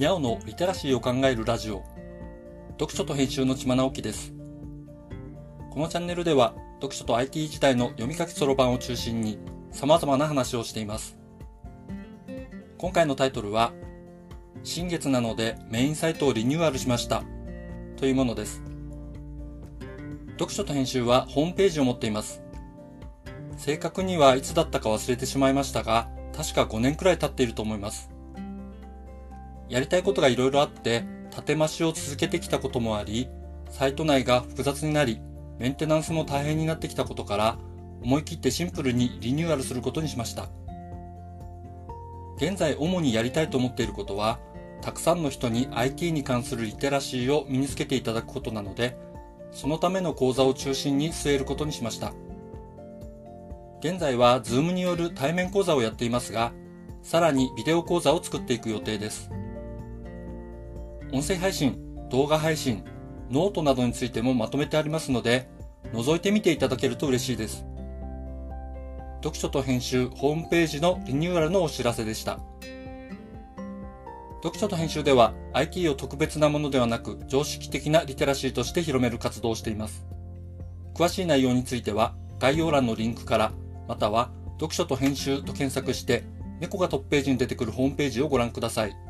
にゃおのリテラシーを考えるラジオ。読書と編集の千直樹です。このチャンネルでは読書と IT 時代の読み書きそろばんを中心に様々な話をしています。今回のタイトルは新月なのでメインサイトをリニューアルしました。というものです。読書と編集はホームページを持っています。正確にはいつだったか忘れてしまいましたが確か5年くらい経っていると思います。やりたいことがいろいろあって、縦増しを続けてきたこともあり、サイト内が複雑になり、メンテナンスも大変になってきたことから、思い切ってシンプルにリニューアルすることにしました。現在主にやりたいと思っていることは、たくさんの人に IT に関するリテラシーを身につけていただくことなので、そのための講座を中心に据えることにしました。現在は Zoom による対面講座をやっていますが、さらにビデオ講座を作っていく予定です。音声配信、動画配信、ノートなどについてもまとめてありますので、覗いてみていただけると嬉しいです。読書と編集ホームページのリニューアルのお知らせでした。読書と編集では IT を特別なものではなく常識的なリテラシーとして広める活動をしています。詳しい内容については概要欄のリンクからまたは読書と編集と検索して猫がトップページに出てくるホームページをご覧ください。